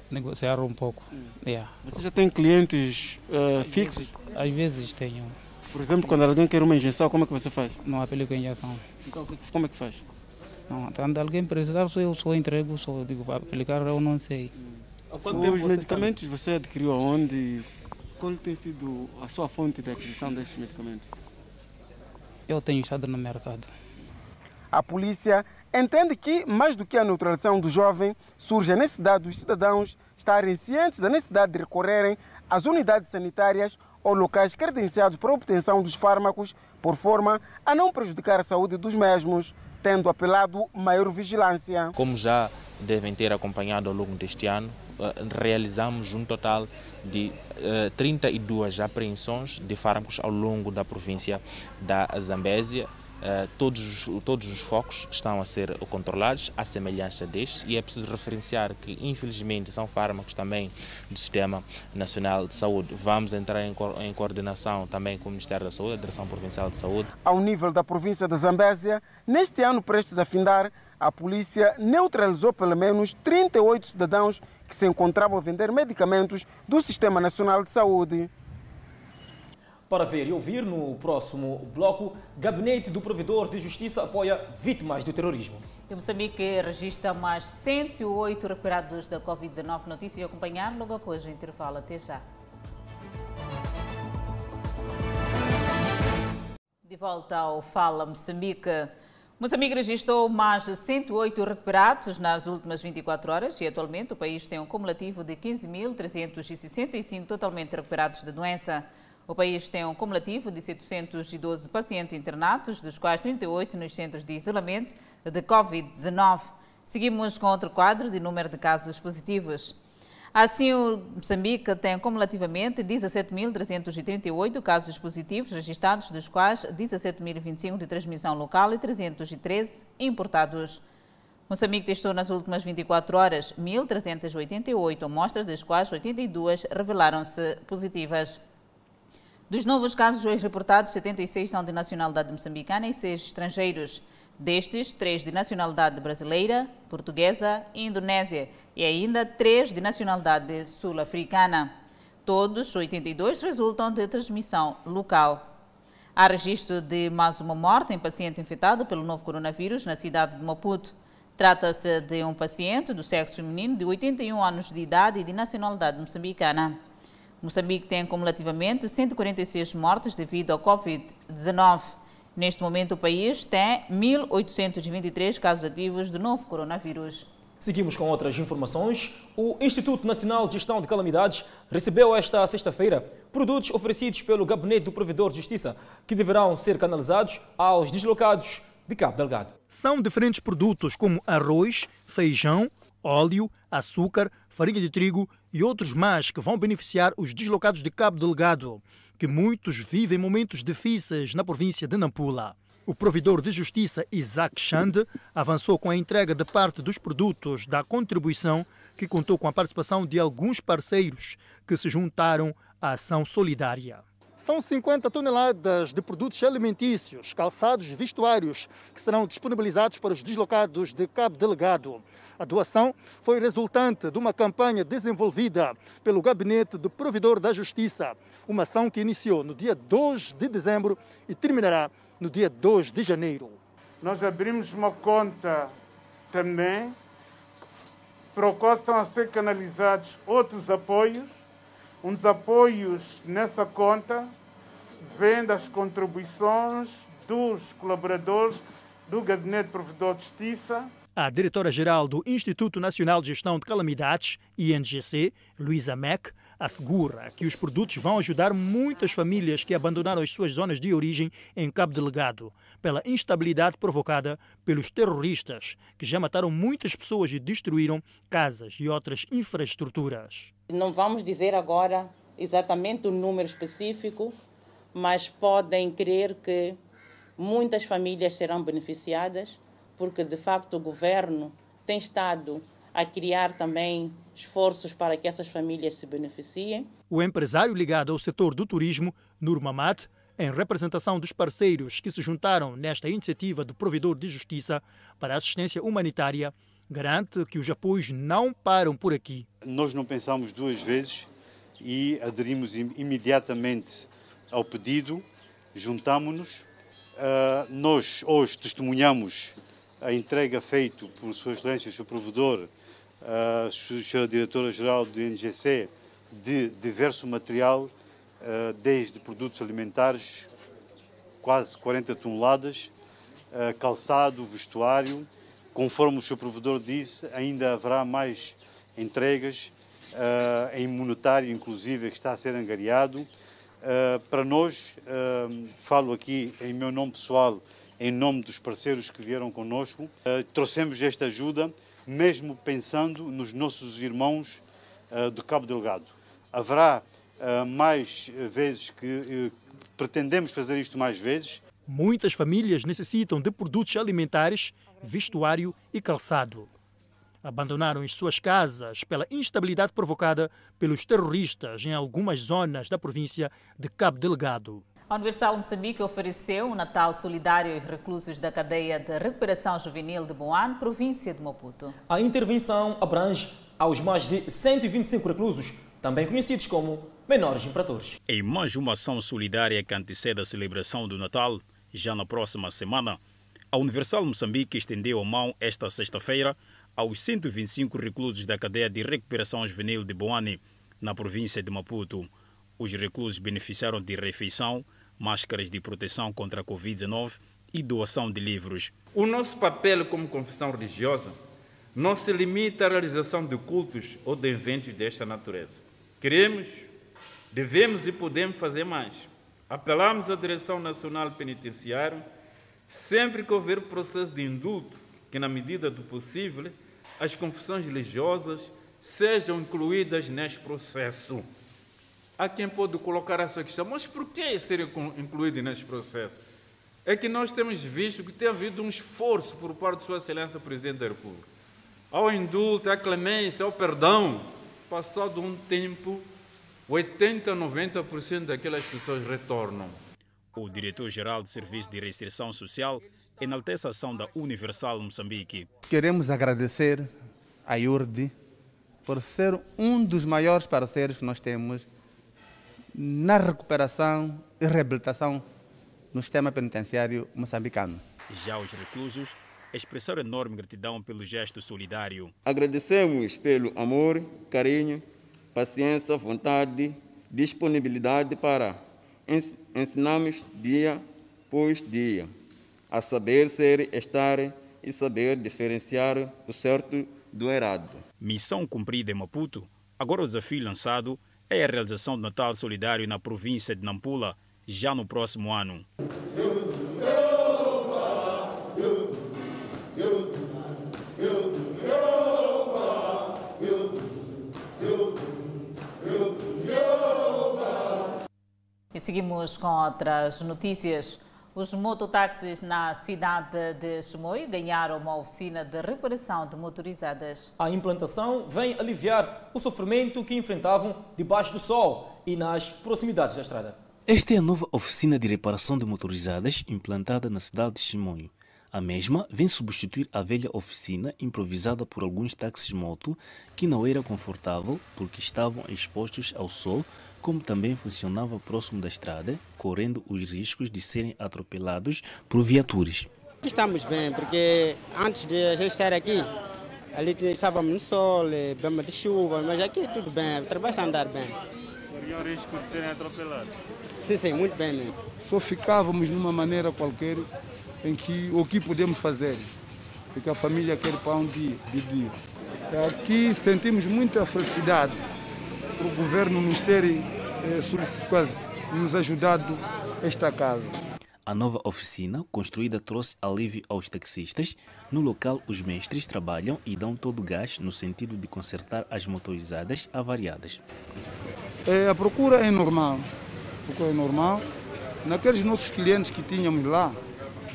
negociar um pouco. Yeah. Você já tem clientes uh, fixos? Às vezes tenho. Por exemplo, quando alguém quer uma injeção, como é que você faz? Não aplico a injeção. Como é que faz? Não, quando alguém precisar, eu só entrego, só digo para aplicar, eu não sei. Os medicamentos você adquiriu aonde? Qual tem sido a sua fonte de aquisição desses medicamentos? Eu tenho estado no mercado. A polícia entende que, mais do que a neutralização do jovem, surge a necessidade dos cidadãos estarem cientes da necessidade de recorrerem às unidades sanitárias ou locais credenciados para a obtenção dos fármacos, por forma a não prejudicar a saúde dos mesmos, tendo apelado maior vigilância. Como já devem ter acompanhado ao longo deste ano, realizamos um total de 32 apreensões de fármacos ao longo da província da Zambésia. Todos, todos os focos estão a ser controlados à semelhança destes e é preciso referenciar que infelizmente são fármacos também do Sistema Nacional de Saúde. Vamos entrar em, em coordenação também com o Ministério da Saúde, a Direção Provincial de Saúde. Ao nível da província da Zambésia, neste ano prestes a findar, a polícia neutralizou pelo menos 38 cidadãos que se encontravam a vender medicamentos do Sistema Nacional de Saúde. Para ver e ouvir no próximo bloco, Gabinete do Provedor de Justiça apoia vítimas do terrorismo. E Moçambique registra mais 108 recuperados da Covid-19. Notícia a acompanhar logo após o intervalo. Até já. De volta ao Fala Moçambique. Moçambique registrou mais de 108 recuperados nas últimas 24 horas e atualmente o país tem um cumulativo de 15.365 totalmente recuperados da doença. O país tem um cumulativo de 712 pacientes internados, dos quais 38 nos centros de isolamento de Covid-19. Seguimos com outro quadro de número de casos positivos. Assim, o Moçambique tem cumulativamente 17.338 casos positivos registrados, dos quais 17.025 de transmissão local e 313 importados. Moçambique testou nas últimas 24 horas 1.388 amostras, das quais 82 revelaram-se positivas. Dos novos casos hoje reportados, 76 são de nacionalidade moçambicana e 6 estrangeiros. Destes, 3 de nacionalidade brasileira, portuguesa e indonésia, e ainda 3 de nacionalidade sul-africana. Todos, 82, resultam de transmissão local. Há registro de mais uma morte em paciente infectado pelo novo coronavírus na cidade de Maputo. Trata-se de um paciente do sexo feminino de 81 anos de idade e de nacionalidade moçambicana. Moçambique tem cumulativamente 146 mortes devido ao Covid-19. Neste momento, o país tem 1.823 casos ativos do novo coronavírus. Seguimos com outras informações. O Instituto Nacional de Gestão de Calamidades recebeu esta sexta-feira produtos oferecidos pelo Gabinete do Provedor de Justiça que deverão ser canalizados aos deslocados de Cabo Delgado. São diferentes produtos como arroz, feijão, óleo, açúcar, farinha de trigo e outros mais que vão beneficiar os deslocados de Cabo Delgado, que muitos vivem momentos difíceis na província de Nampula. O provedor de justiça Isaac Chande avançou com a entrega de parte dos produtos da contribuição, que contou com a participação de alguns parceiros que se juntaram à ação solidária. São 50 toneladas de produtos alimentícios, calçados e vestuários que serão disponibilizados para os deslocados de Cabo Delegado. A doação foi resultante de uma campanha desenvolvida pelo Gabinete do Provedor da Justiça, uma ação que iniciou no dia 2 de dezembro e terminará no dia 2 de janeiro. Nós abrimos uma conta também para o qual estão a ser canalizados outros apoios uns apoios nessa conta vêm das contribuições dos colaboradores do Gabinete Provedor de Justiça. A diretora-geral do Instituto Nacional de Gestão de Calamidades, INGC, Luísa Mack, assegura que os produtos vão ajudar muitas famílias que abandonaram as suas zonas de origem em Cabo Delegado, pela instabilidade provocada pelos terroristas, que já mataram muitas pessoas e destruíram casas e outras infraestruturas. Não vamos dizer agora exatamente o número específico, mas podem crer que muitas famílias serão beneficiadas porque de facto o governo tem estado a criar também esforços para que essas famílias se beneficiem. O empresário ligado ao setor do turismo, Nur Mamad, em representação dos parceiros que se juntaram nesta iniciativa do provedor de justiça para assistência humanitária, garante que os apoios não param por aqui. Nós não pensamos duas vezes e aderimos imediatamente ao pedido, juntámonos. Uh, nós hoje testemunhamos a entrega feita por Sua Excelência, o seu provedor, a Sra. Diretora-Geral do INGC, de diverso material, desde produtos alimentares, quase 40 toneladas, calçado, vestuário. Conforme o seu provedor disse, ainda haverá mais entregas em monetário, inclusive, que está a ser angariado. Para nós, falo aqui em meu nome pessoal, em nome dos parceiros que vieram conosco, trouxemos esta ajuda, mesmo pensando nos nossos irmãos do Cabo Delgado. Haverá mais vezes que pretendemos fazer isto mais vezes. Muitas famílias necessitam de produtos alimentares, vestuário e calçado. Abandonaram as suas casas pela instabilidade provocada pelos terroristas em algumas zonas da província de Cabo Delgado. A Universal Moçambique ofereceu um Natal solidário aos reclusos da cadeia de recuperação juvenil de Boan, província de Maputo. A intervenção abrange aos mais de 125 reclusos, também conhecidos como menores infratores. Em mais uma ação solidária que antecede a celebração do Natal, já na próxima semana, a Universal Moçambique estendeu a mão esta sexta-feira aos 125 reclusos da cadeia de recuperação juvenil de Boane, na província de Maputo. Os reclusos beneficiaram de refeição, máscaras de proteção contra a Covid-19 e doação de livros. O nosso papel como confissão religiosa não se limita à realização de cultos ou de eventos desta natureza. Queremos, devemos e podemos fazer mais. Apelamos à Direção Nacional Penitenciária, sempre que houver processo de indulto, que, na medida do possível, as confissões religiosas sejam incluídas neste processo. Há quem pode colocar essa questão, mas por que ser incluído neste processo? É que nós temos visto que tem havido um esforço por parte de Sua Excelência Presidente da República. Ao indulto, à clemência, ao perdão, passado um tempo, 80, 90% daquelas pessoas retornam. O diretor-geral do Serviço de Restrição Social enaltece a ação da Universal Moçambique. Queremos agradecer à IURD por ser um dos maiores parceiros que nós temos na recuperação e reabilitação no sistema penitenciário moçambicano. Já os reclusos expressaram enorme gratidão pelo gesto solidário. Agradecemos pelo amor, carinho, paciência, vontade, disponibilidade para ensinarmos dia após dia a saber ser, estar e saber diferenciar o certo do errado. Missão cumprida em Maputo, agora o desafio lançado é a realização do Natal Solidário na província de Nampula já no próximo ano. Seguimos com outras notícias. Os mototáxis na cidade de Chimoio ganharam uma oficina de reparação de motorizadas. A implantação vem aliviar o sofrimento que enfrentavam debaixo do sol e nas proximidades da estrada. Esta é a nova oficina de reparação de motorizadas implantada na cidade de Chimoio. A mesma vem substituir a velha oficina improvisada por alguns táxis moto que não era confortável porque estavam expostos ao sol, como também funcionava próximo da estrada, correndo os riscos de serem atropelados por viaturas. Estamos bem, porque antes de a gente estar aqui, ali estávamos no sol, bema de chuva, mas aqui tudo bem, o trabalho está a andar bem. Corriam risco de serem atropelados? Sim, sim, muito bem mesmo. Só ficávamos de uma maneira qualquer em que o que podemos fazer. porque a família quer pão de, de dia. Aqui sentimos muita felicidade por o governo nos ter eh, quase nos ajudado esta casa. A nova oficina construída trouxe alívio aos taxistas. No local, os mestres trabalham e dão todo o gás no sentido de consertar as motorizadas avariadas. É, a procura é normal. A procura é normal. Naqueles nossos clientes que tínhamos lá,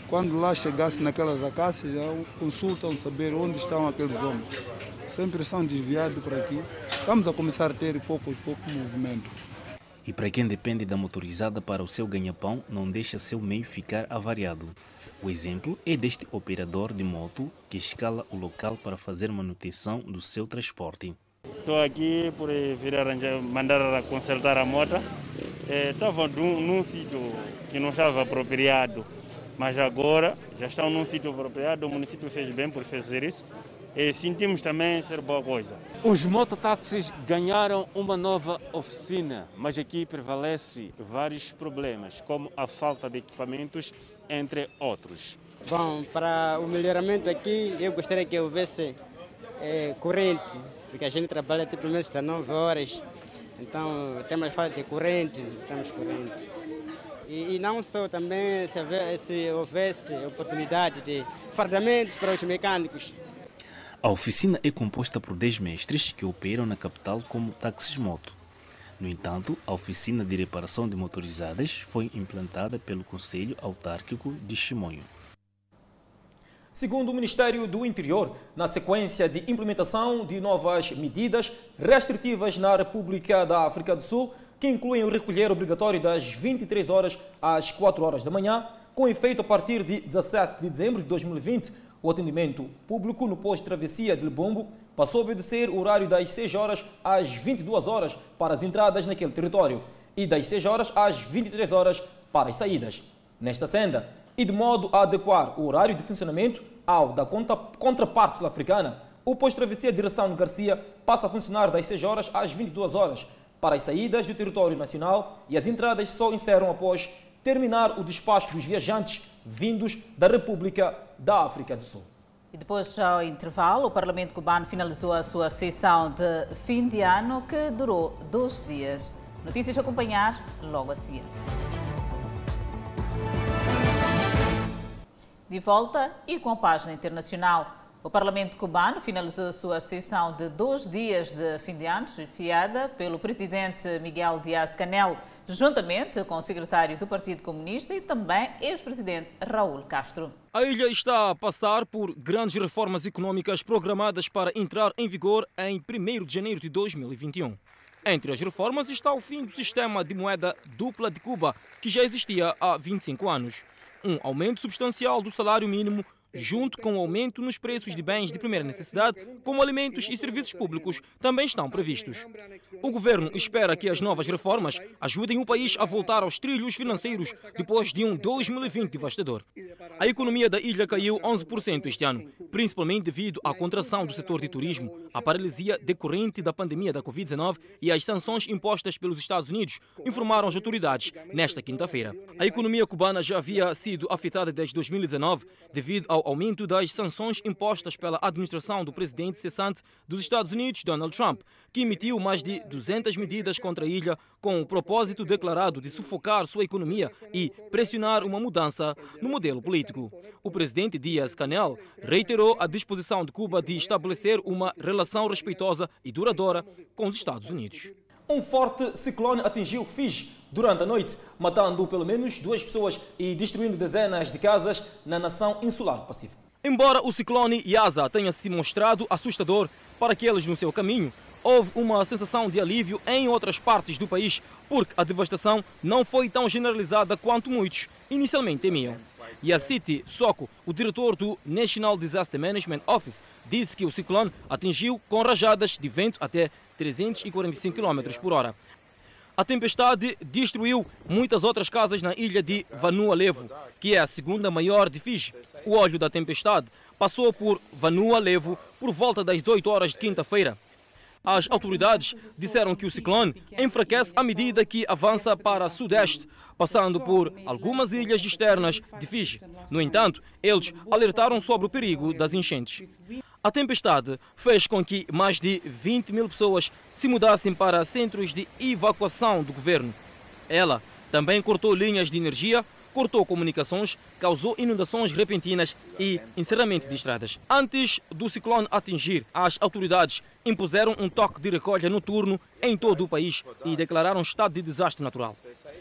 quando lá chegasse naquelas acácias, já consultam saber onde estão aqueles homens. Sempre estão desviados por aqui. Vamos a começar a ter pouco a pouco movimento. E para quem depende da motorizada para o seu ganha-pão, não deixa seu meio ficar avariado. O exemplo é deste operador de moto que escala o local para fazer manutenção do seu transporte. Estou aqui por vir arranjar, mandar consertar a moto. Estava num, num sítio que não estava apropriado, mas agora já estão num sítio apropriado. O município fez bem por fazer isso e sentimos também ser boa coisa. Os mototáxis ganharam uma nova oficina, mas aqui prevalece vários problemas, como a falta de equipamentos, entre outros. Bom, para o melhoramento aqui, eu gostaria que houvesse é, corrente, porque a gente trabalha até pelo menos 19 horas, então temos falta de corrente, temos corrente. E, e, não só também se, se houvesse oportunidade de fardamentos para os mecânicos, a oficina é composta por 10 mestres que operam na capital como táxis moto. No entanto, a oficina de reparação de motorizadas foi implantada pelo Conselho Autárquico de Chimonho. Segundo o Ministério do Interior, na sequência de implementação de novas medidas restritivas na República da África do Sul, que incluem o recolher obrigatório das 23 horas às 4 horas da manhã, com efeito a partir de 17 de dezembro de 2020, o atendimento público no posto de Lebombo passou a obedecer o horário das 6 horas às 22 horas para as entradas naquele território e das 6 horas às 23 horas para as saídas. Nesta senda, e de modo a adequar o horário de funcionamento ao da contraparte sul-africana, o posto de travessia de Ressano Garcia passa a funcionar das 6 horas às 22 horas para as saídas do território nacional e as entradas só encerram após terminar o despacho dos viajantes vindos da República da África do Sul. E depois, ao intervalo, o Parlamento cubano finalizou a sua sessão de fim de ano, que durou dois dias. Notícias a acompanhar logo a seguir. De volta e com a página internacional. O Parlamento cubano finalizou a sua sessão de dois dias de fim de ano, chefiada pelo presidente Miguel Dias-Canel, juntamente com o secretário do Partido Comunista e também ex-presidente Raul Castro. A ilha está a passar por grandes reformas econômicas programadas para entrar em vigor em 1 de janeiro de 2021. Entre as reformas está o fim do sistema de moeda dupla de Cuba, que já existia há 25 anos. Um aumento substancial do salário mínimo junto com o aumento nos preços de bens de primeira necessidade, como alimentos e serviços públicos, também estão previstos. O governo espera que as novas reformas ajudem o país a voltar aos trilhos financeiros depois de um 2020 devastador. A economia da ilha caiu 11% este ano, principalmente devido à contração do setor de turismo, à paralisia decorrente da pandemia da Covid-19 e às sanções impostas pelos Estados Unidos, informaram as autoridades nesta quinta-feira. A economia cubana já havia sido afetada desde 2019 devido ao ao aumento das sanções impostas pela administração do presidente cessante dos Estados Unidos, Donald Trump, que emitiu mais de 200 medidas contra a ilha com o propósito declarado de sufocar sua economia e pressionar uma mudança no modelo político. O presidente Dias-Canel reiterou a disposição de Cuba de estabelecer uma relação respeitosa e duradoura com os Estados Unidos. Um forte ciclone atingiu Fiji durante a noite, matando pelo menos duas pessoas e destruindo dezenas de casas na nação insular do Pacífico. Embora o ciclone Yasa tenha se mostrado assustador para aqueles no seu caminho, houve uma sensação de alívio em outras partes do país, porque a devastação não foi tão generalizada quanto muitos inicialmente temiam. City Soko, o diretor do National Disaster Management Office, disse que o ciclone atingiu com rajadas de vento até 345 km por hora. A tempestade destruiu muitas outras casas na ilha de Vanua Levo, que é a segunda maior de Fiji. O óleo da tempestade passou por Vanua Levo por volta das 8 horas de quinta-feira. As autoridades disseram que o ciclone enfraquece à medida que avança para sudeste, passando por algumas ilhas externas de Fiji. No entanto, eles alertaram sobre o perigo das enchentes. A tempestade fez com que mais de 20 mil pessoas se mudassem para centros de evacuação do governo. Ela também cortou linhas de energia, cortou comunicações, causou inundações repentinas e encerramento de estradas. Antes do ciclone atingir, as autoridades impuseram um toque de recolha noturno em todo o país e declararam estado de desastre natural.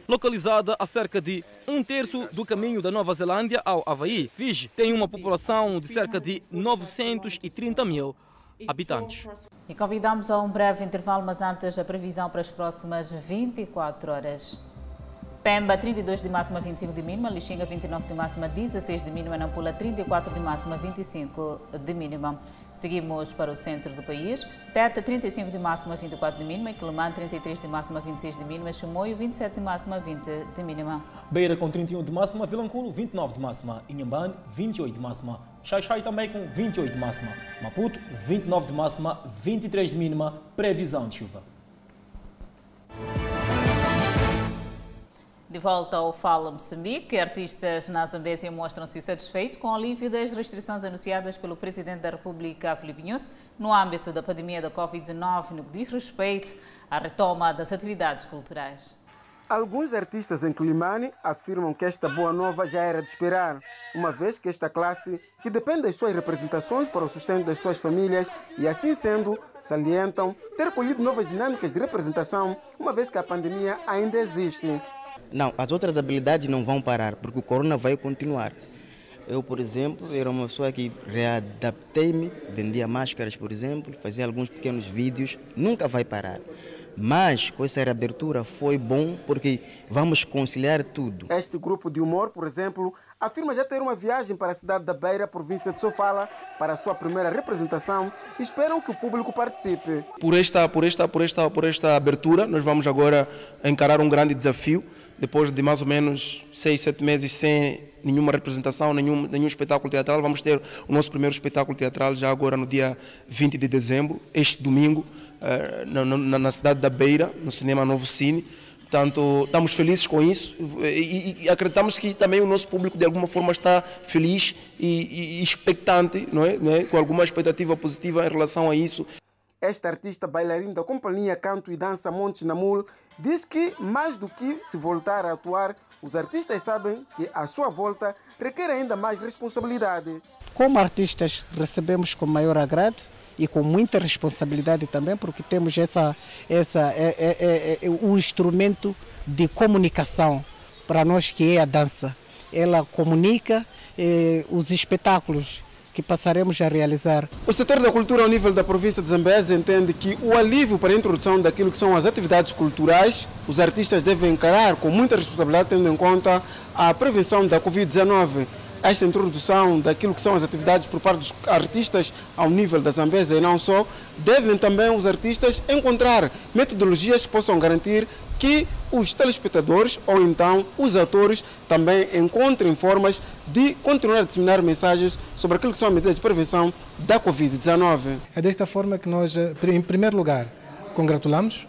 Localizada a cerca de um terço do caminho da Nova Zelândia ao Havaí, Fiji tem uma população de cerca de 930 mil habitantes. E convidamos a um breve intervalo, mas antes a previsão para as próximas 24 horas. Pemba, 32 de máxima, 25 de mínima. Lixinga, 29 de máxima, 16 de mínima. Nampula, 34 de máxima, 25 de mínima. Seguimos para o centro do país. Teta, 35 de máxima, 24 de mínima. Quilomã, 33 de máxima, 26 de mínima. Chimoio, 27 de máxima, 20 de mínima. Beira, com 31 de máxima. Vilanculo, 29 de máxima. Inhambane, 28 de máxima. Xaixai também com 28 de máxima. Maputo, 29 de máxima, 23 de mínima. Previsão de chuva. De volta ao Fala Moçambique, artistas na Zambésia mostram-se satisfeitos com o alívio das restrições anunciadas pelo Presidente da República, Filipe Nunes, no âmbito da pandemia da Covid-19, no que diz respeito à retoma das atividades culturais. Alguns artistas em Climane afirmam que esta boa nova já era de esperar, uma vez que esta classe, que depende das suas representações para o sustento das suas famílias, e assim sendo, salientam ter colhido novas dinâmicas de representação, uma vez que a pandemia ainda existe. Não, as outras habilidades não vão parar, porque o corona vai continuar. Eu, por exemplo, era uma pessoa que readaptei-me, vendia máscaras, por exemplo, fazia alguns pequenos vídeos, nunca vai parar. Mas com essa reabertura foi bom porque vamos conciliar tudo. Este grupo de humor, por exemplo, afirma já ter uma viagem para a cidade da Beira, província de Sofala, para a sua primeira representação e esperam que o público participe. Por esta, por esta, por esta, por esta abertura, nós vamos agora encarar um grande desafio depois de mais ou menos seis, sete meses sem nenhuma representação, nenhum, nenhum espetáculo teatral, vamos ter o nosso primeiro espetáculo teatral já agora no dia 20 de dezembro, este domingo, na, na, na cidade da Beira, no Cinema Novo Cine. Portanto, estamos felizes com isso e, e, acreditamos que também o nosso público de alguma forma está feliz e, e expectante, não é? não é? com alguma expectativa positiva em relação a isso. Esta artista bailarina da companhia Canto e Dança Montes Namul diz que, mais do que se voltar a atuar, os artistas sabem que a sua volta requer ainda mais responsabilidade. Como artistas, recebemos com maior agrado e com muita responsabilidade também, porque temos essa, essa, é, é, é, é um instrumento de comunicação para nós que é a dança. Ela comunica eh, os espetáculos que passaremos a realizar. O setor da cultura ao nível da província de Zambésia entende que o alívio para a introdução daquilo que são as atividades culturais, os artistas devem encarar com muita responsabilidade, tendo em conta a prevenção da Covid-19 esta introdução daquilo que são as atividades por parte dos artistas ao nível da Zambésia e não só, devem também os artistas encontrar metodologias que possam garantir que os telespectadores ou então os atores também encontrem formas de continuar a disseminar mensagens sobre aquilo que são as medidas de prevenção da Covid-19. É desta forma que nós, em primeiro lugar, congratulamos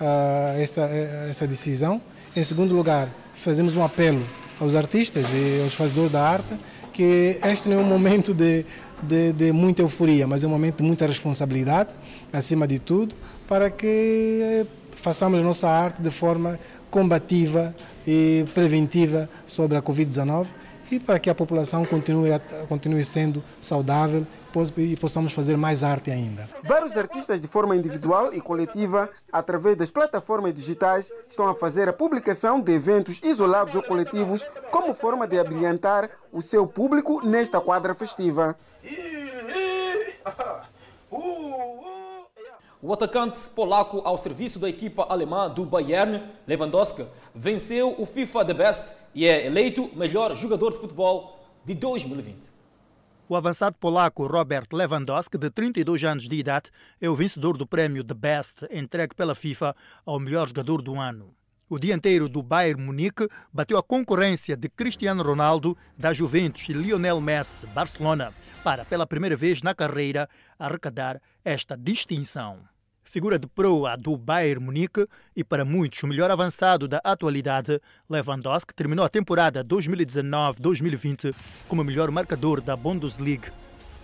uh, essa, essa decisão. Em segundo lugar, fazemos um apelo aos artistas e aos fazedores da arte que este não é um momento de, de, de, muita euforia, mas é um momento de muita responsabilidade, acima de tudo, para que eh, façamos a nossa arte de forma combativa e preventiva sobre a Covid-19 e para que a população continue, continue sendo saudável e possamos fazer mais arte ainda. Vários artistas de forma individual e coletiva, através das plataformas digitais, estão a fazer a publicação de eventos isolados ou coletivos como forma de abrilhantar o seu público nesta quadra festiva. O atacante polaco ao serviço da equipa alemã do Bayern, Lewandowski, venceu o FIFA The Best e é eleito melhor jogador de futebol de 2020. O avançado polaco Robert Lewandowski, de 32 anos de idade, é o vencedor do prémio The Best, entregue pela FIFA ao melhor jogador do ano. O dianteiro do Bayern Munique bateu a concorrência de Cristiano Ronaldo, da Juventus e Lionel Messi, Barcelona, para, pela primeira vez na carreira, arrecadar esta distinção. Figura de proa do Bayern Munique e para muitos o melhor avançado da atualidade, Lewandowski terminou a temporada 2019-2020 como melhor marcador da Bundesliga,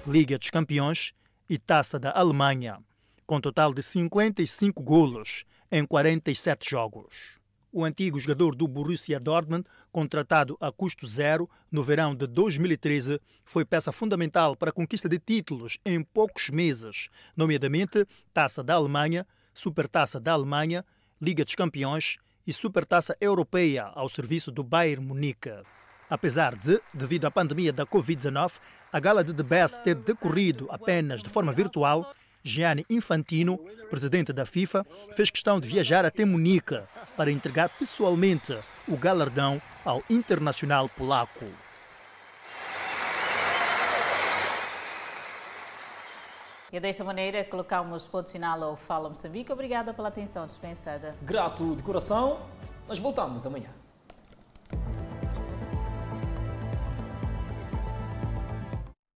Liga dos Campeões e Taça da Alemanha, com total de 55 golos em 47 jogos. O antigo jogador do Borussia Dortmund, contratado a custo zero no verão de 2013, foi peça fundamental para a conquista de títulos em poucos meses, nomeadamente Taça da Alemanha, Supertaça da Alemanha, Liga dos Campeões e Supertaça Europeia ao serviço do Bayern Munique. Apesar de, devido à pandemia da Covid-19, a gala de The Best ter decorrido apenas de forma virtual, Gianni Infantino, presidente da FIFA, fez questão de viajar até Munique para entregar pessoalmente o galardão ao internacional polaco. E desta maneira colocamos ponto final ao Fala Moçambique. Obrigada pela atenção dispensada. Grato de coração. Nós voltamos amanhã.